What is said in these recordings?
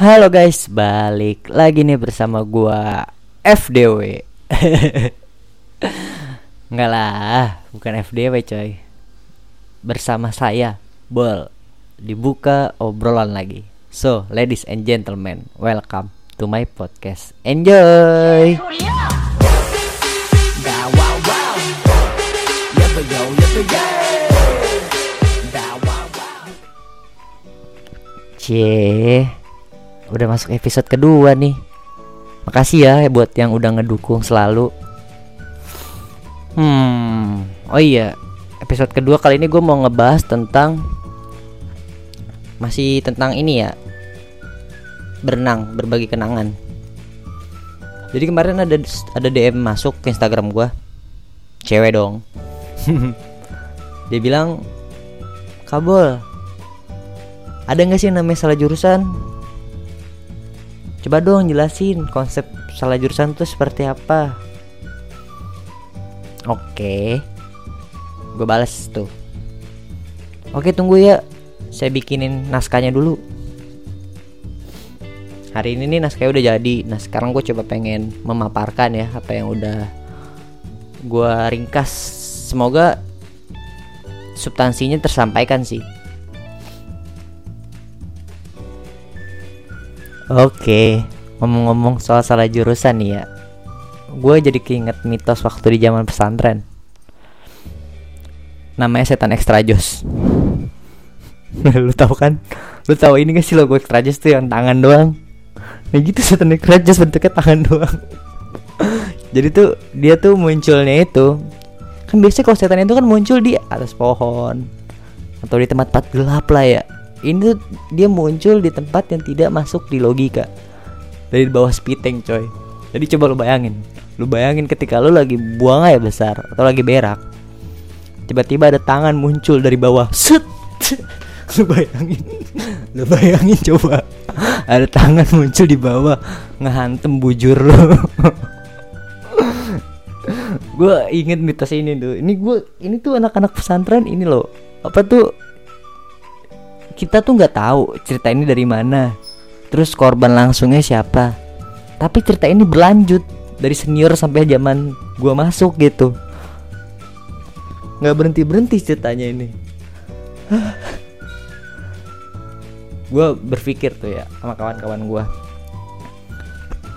Halo guys, balik lagi nih bersama gua FDW. Enggak lah, bukan FDW coy. Bersama saya, Bol. Dibuka obrolan lagi. So, ladies and gentlemen, welcome to my podcast. Enjoy. Cie, udah masuk episode kedua nih. Makasih ya buat yang udah ngedukung selalu. Hmm, oh iya, episode kedua kali ini gue mau ngebahas tentang masih tentang ini ya, berenang, berbagi kenangan. Jadi kemarin ada ada DM masuk ke Instagram gue, cewek dong. Dia bilang, Kabul, ada nggak sih yang namanya salah jurusan? Coba dong jelasin konsep salah jurusan itu seperti apa. Oke, gue balas tuh. Oke tunggu ya, saya bikinin naskahnya dulu. Hari ini nih naskahnya udah jadi. Nah sekarang gue coba pengen memaparkan ya apa yang udah gue ringkas. Semoga substansinya tersampaikan sih. Oke, ngomong-ngomong soal salah jurusan nih ya, gue jadi keinget mitos waktu di zaman pesantren. Namanya setan extra jos. lu tahu kan? Lu tahu ini gak sih logo extra jos tuh yang tangan doang? Nah gitu setan extra jos bentuknya tangan doang. jadi tuh dia tuh munculnya itu kan biasanya kalau setan itu kan muncul di atas pohon atau di tempat-tempat gelap lah ya ini tuh dia muncul di tempat yang tidak masuk di logika. Dari bawah spiteng coy. Jadi coba lu bayangin. Lu bayangin ketika lu lagi buang air besar atau lagi berak tiba-tiba ada tangan muncul dari bawah. Set! Lu bayangin. Lu bayangin coba. Ada tangan muncul di bawah ngehantem bujur lu. Gue inget mitos ini tuh ini gue ini tuh anak-anak pesantren ini loh. Apa tuh kita tuh nggak tahu cerita ini dari mana. Terus korban langsungnya siapa. Tapi cerita ini berlanjut dari senior sampai zaman gua masuk gitu. Nggak berhenti berhenti ceritanya ini. Gue berpikir tuh ya sama kawan-kawan gue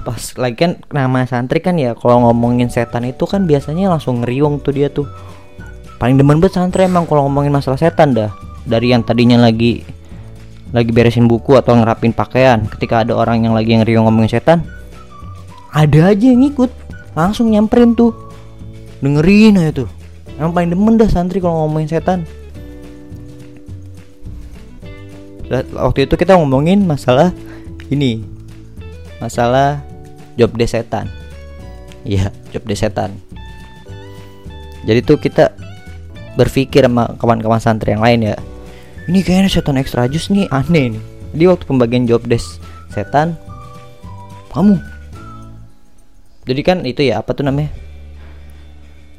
pas lagi kan nama santri kan ya kalau ngomongin setan itu kan biasanya langsung ngeriung tuh dia tuh. Paling demen banget santri emang kalau ngomongin masalah setan dah. Dari yang tadinya lagi lagi beresin buku atau ngerapin pakaian ketika ada orang yang lagi ngeriung ngomongin setan ada aja yang ikut langsung nyamperin tuh. Dengerin aja tuh. Yang paling demen dah santri kalau ngomongin setan. Waktu itu kita ngomongin masalah ini masalah job desk setan. Iya job desk setan. Jadi tuh kita berpikir sama kawan-kawan santri yang lain ya ini kayaknya setan ekstra jus nih. Aneh nih. Di waktu pembagian job desk setan kamu jadi kan itu ya apa tuh namanya?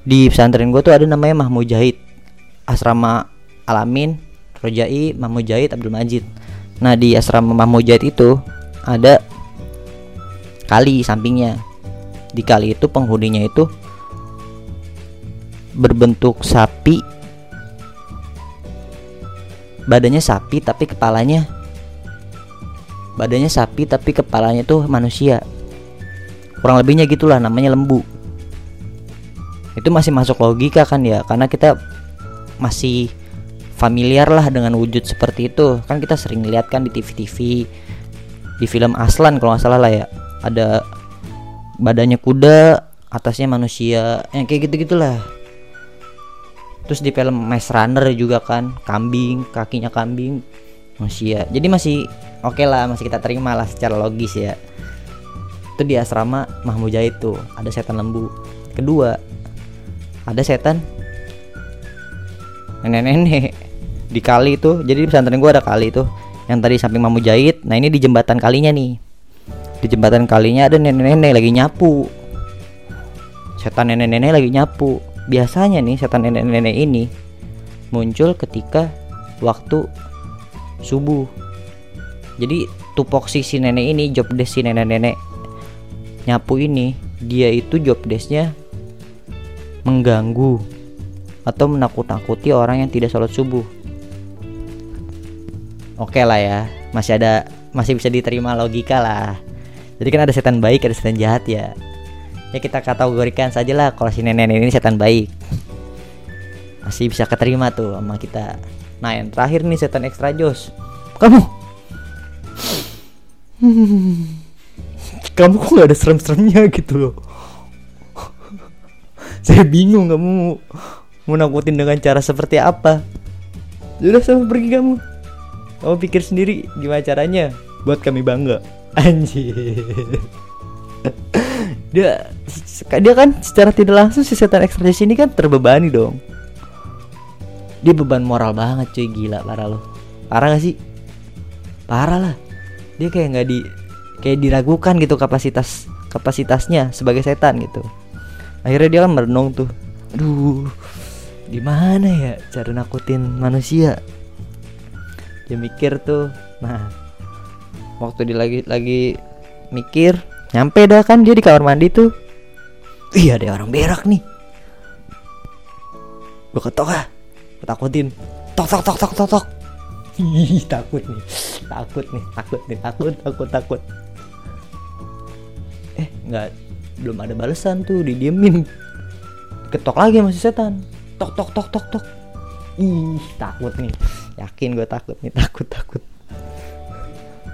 Di pesantren gue tuh ada namanya Mahmud Jahid. Asrama Alamin Rojai Mahmud Jahid Abdul Majid. Nah di asrama Mahmud Jahid itu ada kali sampingnya. Di kali itu penghuninya itu berbentuk sapi badannya sapi tapi kepalanya badannya sapi tapi kepalanya tuh manusia. Kurang lebihnya gitulah namanya lembu. Itu masih masuk logika kan ya karena kita masih familiar lah dengan wujud seperti itu. Kan kita sering lihat kan di TV-TV di film Aslan kalau nggak salah lah ya. Ada badannya kuda atasnya manusia yang kayak gitu gitulah terus di film Maze Runner juga kan kambing kakinya kambing manusia jadi masih oke okay lah masih kita terima lah secara logis ya. Itu di asrama Mahmud Jahid tuh ada setan lembu. Kedua ada setan nenek-nenek di kali itu jadi di pesantren gue ada kali itu yang tadi samping Mahmud Jahid nah ini di jembatan kalinya nih. Di jembatan kalinya ada nenek-nenek lagi nyapu. Setan nenek-nenek lagi nyapu biasanya nih setan nenek-nenek ini muncul ketika waktu subuh. Jadi tupoksi si nenek ini job desk si nenek-nenek nyapu ini dia itu job desknya mengganggu atau menakut-nakuti orang yang tidak sholat subuh. Oke lah ya masih ada masih bisa diterima logika lah. Jadi kan ada setan baik ada setan jahat ya ya kita kategorikan saja lah kalau si nenek ini setan baik. Masih bisa keterima tuh sama kita. Nah yang terakhir nih setan extra jos. Kamu. Kamu kok gak ada serem-seremnya gitu loh? Saya bingung kamu mau nakutin dengan cara seperti apa. Sudah sama pergi kamu. Kamu pikir sendiri gimana caranya buat kami bangga. Anjir dia dia kan secara tidak langsung si setan ekstra ini kan terbebani dong. Dia beban moral banget cuy. Gila parah lo parah gak sih? Parah lah. Dia kayak nggak di kayak diragukan gitu kapasitas kapasitasnya sebagai setan gitu. Akhirnya dia kan merenung tuh. Aduh gimana ya cara nakutin manusia? Dia mikir tuh nah waktu dia lagi lagi mikir nyampe dah kan dia di kamar mandi tuh. Iya ada orang berak nih. Gue ketok ah. Takutin. Tok tok tok tok tok tok. Ih, takut nih. Takut nih takut nih takut takut takut. Eh nggak belum ada balasan tuh didiemin. Ketok lagi masih setan. Tok tok tok tok tok. Ih takut nih. Yakin gue takut nih takut takut.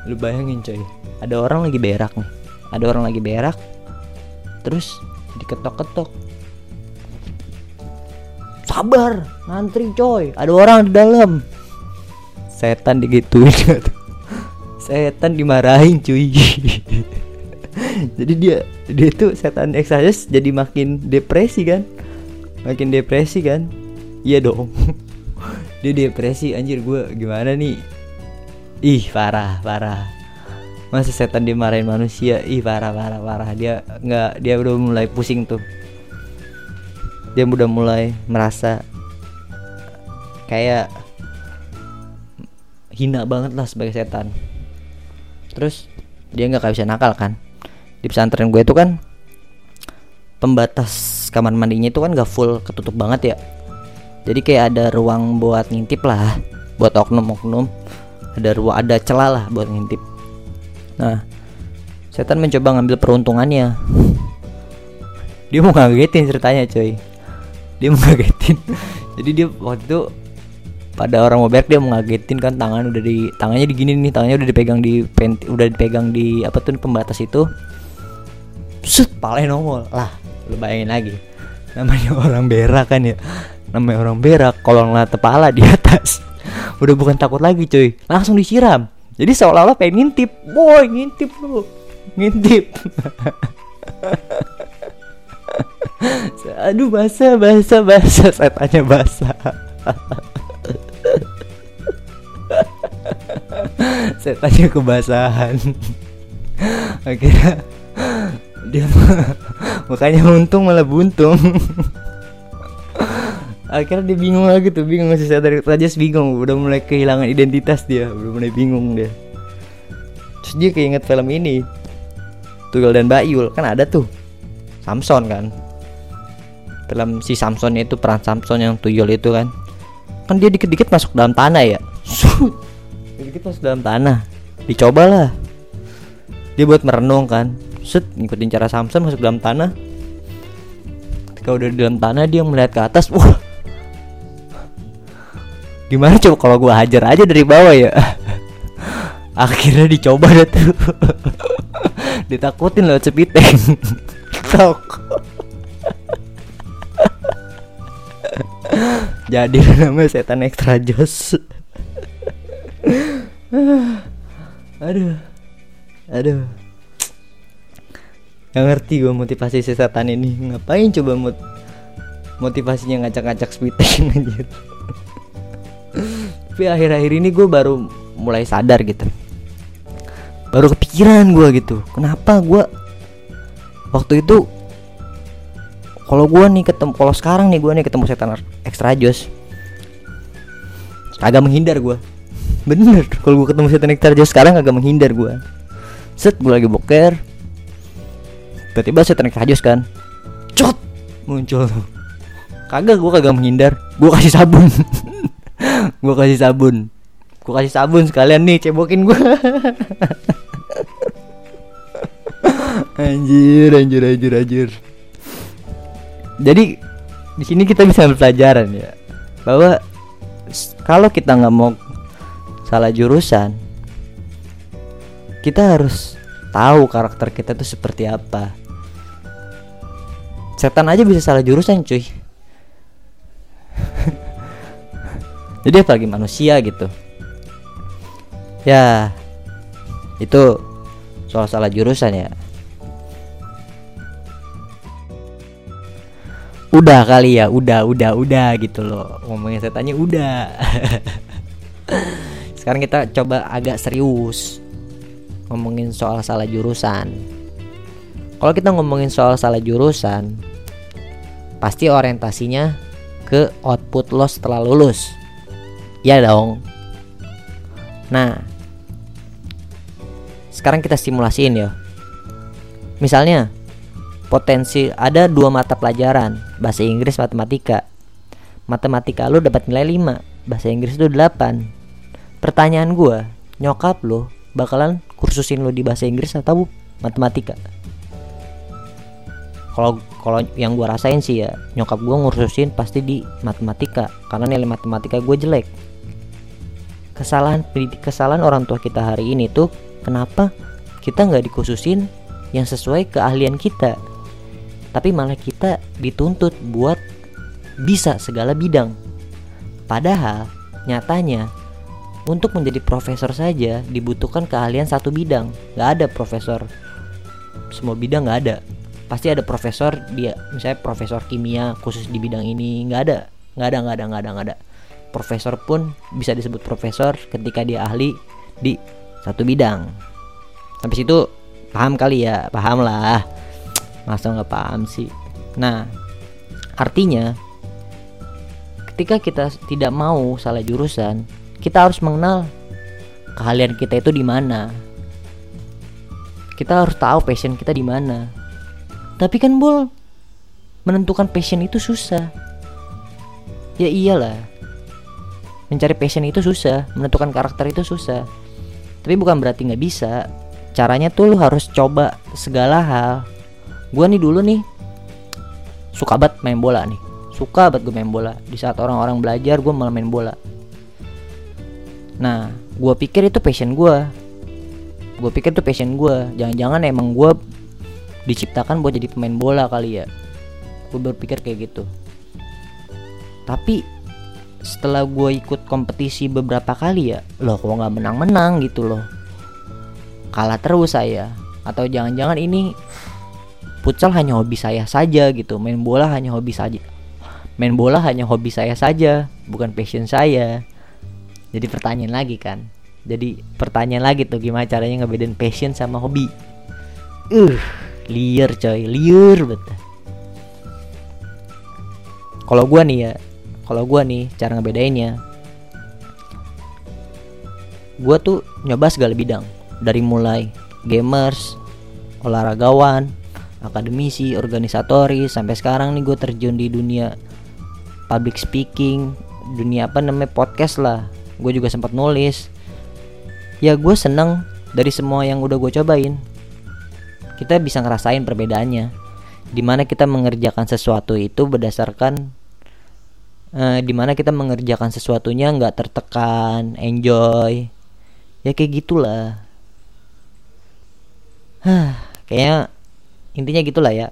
Lu bayangin coy. Ada orang lagi berak nih ada orang lagi berak terus diketok-ketok. Sabar ngantri coy. Ada orang di dalam. Setan digituin. Setan dimarahin cuy. Jadi dia dia tuh setan exercise jadi makin depresi kan? Makin depresi kan? Iya dong. Dia depresi anjir gue gimana nih? Ih parah parah masa setan dimarahin manusia? Ih parah parah parah. Dia nggak dia udah mulai pusing tuh. Dia udah mulai merasa kayak hina banget lah sebagai setan. Terus dia nggak bisa nakal kan? Di pesantren gue itu kan pembatas kamar mandinya itu kan gak full ketutup banget ya. Jadi kayak ada ruang buat ngintip lah buat oknum-oknum. Ada ruang ada celah lah buat ngintip nah setan mencoba ngambil peruntungannya. Dia mau ngagetin ceritanya coy. Dia mau ngagetin. Jadi dia waktu itu pada orang mau dia mau ngagetin kan tangan udah di tangannya digini nih tangannya udah dipegang di penti, udah dipegang di apa tuh pembatas itu. Set paling nongol. Lah lu bayangin lagi. Namanya orang berak kan ya. Namanya orang berak kalau ngeliat kepala di atas udah bukan takut lagi cuy langsung disiram jadi seolah-olah pengen ngintip. Boy ngintip lu. Ngintip. Aduh basah basah basah. Saya tanya basah. Saya tanya kebasahan. Akhirnya dia makanya untung malah buntung akhirnya dia bingung lagi tuh bingung sih saya dari tadi bingung udah mulai kehilangan identitas dia udah mulai bingung dia. Terus dia keinget film ini Tuyul dan Bayul kan ada tuh Samson kan. Film si Samson itu peran Samson yang Tuyul itu kan. Kan dia dikit-dikit masuk dalam tanah ya. Dikit masuk dalam tanah. Dicobalah dia buat merenung kan. Set ngikutin cara Samson masuk dalam tanah. Ketika udah di dalam tanah dia melihat ke atas. Wah gimana coba kalau gua hajar aja dari bawah ya? Akhirnya dicoba deh tuh. Ditakutin lewat cepiteng tok. Jadi namanya setan ekstra jos. Aduh. Aduh. Gak ngerti gue motivasi si setan ini. Ngapain coba mot motivasinya ngacak-ngacak speeding aja Tapi akhir-akhir ini gue baru mulai sadar gitu. Baru kepikiran gue gitu Kenapa gue Waktu itu kalau gue nih ketemu kalau sekarang nih gue nih ketemu setan ekstra jos agak menghindar gue bener kalau gue ketemu setan naik tarjo sekarang agak menghindar gue set gue lagi boker. Tiba-tiba setan naik tarjo kan cot muncul. Kagak gue kagak menghindar. Gue kasih sabun gue kasih sabun. Gue kasih sabun sekalian nih cebokin gue anjir anjir anjir anjir. Jadi di sini kita bisa ambil pelajaran ya bahwa kalau kita nggak mau salah jurusan kita harus tahu karakter kita tuh seperti apa. Setan aja bisa salah jurusan cuy jadi apalagi manusia gitu. Ya itu soal salah jurusan ya. Udah kali ya udah udah udah gitu loh. Ngomongin setannya udah. Sekarang kita coba agak serius. Ngomongin soal salah jurusan. Kalau kita ngomongin soal salah jurusan pasti orientasinya ke output lo setelah lulus ya dong. Nah sekarang kita simulasiin ya. Misalnya potensi ada dua mata pelajaran bahasa Inggris matematika. Matematika lu dapat nilai 5 bahasa Inggris itu 8 pertanyaan gua nyokap lo bakalan kursusin lo di bahasa Inggris atau matematika? Kalau kalau yang gua rasain sih ya nyokap gua ngursusin pasti di matematika karena nilai matematika gue jelek kesalahan kesalahan orang tua kita hari ini tuh kenapa kita nggak dikhususin yang sesuai keahlian kita tapi malah kita dituntut buat bisa segala bidang. Padahal nyatanya untuk menjadi profesor saja dibutuhkan keahlian satu bidang. Gak ada profesor semua bidang gak ada. Pasti ada profesor dia misalnya profesor kimia khusus di bidang ini nggak ada, nggak ada, nggak ada, nggak ada, nggak ada. Profesor pun bisa disebut profesor ketika dia ahli di satu bidang. Sampai situ paham kali ya, paham lah. Masa nggak paham sih? Nah artinya ketika kita tidak mau salah jurusan kita harus mengenal keahlian kita itu di mana. Kita harus tahu passion kita di mana. Tapi kan bol menentukan passion itu susah. Ya iyalah mencari passion itu susah menentukan karakter itu susah. Tapi bukan berarti nggak bisa. Caranya tuh lu harus coba segala hal. Gue nih dulu nih suka banget main bola nih. Suka banget gue main bola. Di saat orang-orang belajar gue malah main bola. Nah gue pikir itu passion gue gue pikir itu passion gue jangan-jangan emang gue diciptakan buat jadi pemain bola kali ya. Gue berpikir kayak gitu. Tapi setelah gue ikut kompetisi beberapa kali ya loh kok nggak menang-menang gitu loh. Kalah terus saya. Atau jangan-jangan ini futsal hanya hobi saya saja gitu. Main bola hanya hobi saja. Main bola hanya hobi saya saja bukan passion saya. Jadi pertanyaan lagi kan. Jadi pertanyaan lagi tuh gimana caranya ngebedain passion sama hobi? Uh liar coy liar betul kalau gua nih ya kalau gua nih cara ngebedainnya gua tuh nyoba segala bidang dari mulai gamers olahragawan akademisi, organisatoris sampai sekarang nih gue terjun di dunia public speaking, dunia apa namanya podcast lah. Gue juga sempat nulis. Ya gue seneng dari semua yang udah gue cobain. Kita bisa ngerasain perbedaannya. Di mana kita mengerjakan sesuatu itu berdasarkan eh, di mana kita mengerjakan sesuatunya nggak tertekan, enjoy, ya kayak gitulah. Hah, kayaknya intinya gitulah ya.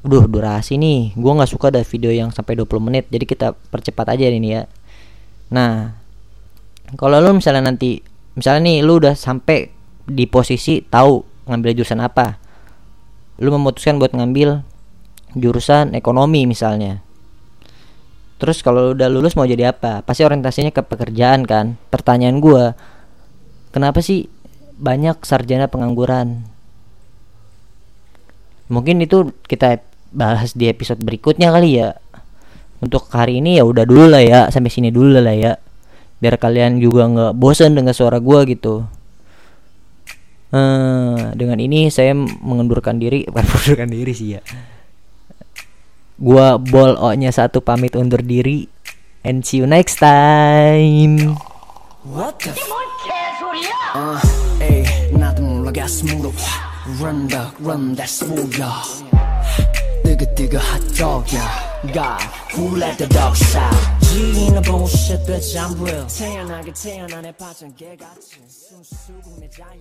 Duh durasi nih. Gue gak suka ada video yang sampai 20 menit Jadi kita percepat aja ini ya. Nah Kalau lu misalnya nanti Misalnya nih lu udah sampai Di posisi tahu ngambil jurusan apa Lu memutuskan buat ngambil Jurusan ekonomi misalnya Terus kalau udah lulus mau jadi apa? Pasti orientasinya ke pekerjaan kan? Pertanyaan gue Kenapa sih banyak sarjana pengangguran? Mungkin itu kita bahas di episode berikutnya kali ya. Untuk hari ini ya udah dulu lah ya sampai sini dulu lah ya. Biar kalian juga nggak bosan dengan suara gue gitu. Eh dengan ini saya mengundurkan diri. Bukan mengundurkan diri sih ya gua bol o nya satu pamit undur diri and see you next time What the f- uh, 에이 나도 몰라 가슴으로 확 Run the run that's 뭐야 뜨거뜨거 핫도그야 God who let the dogs out 지리는 bullshit bitch I'm real 태어나게 태어난 애 파전 개같이 숨 쉬고 내 자유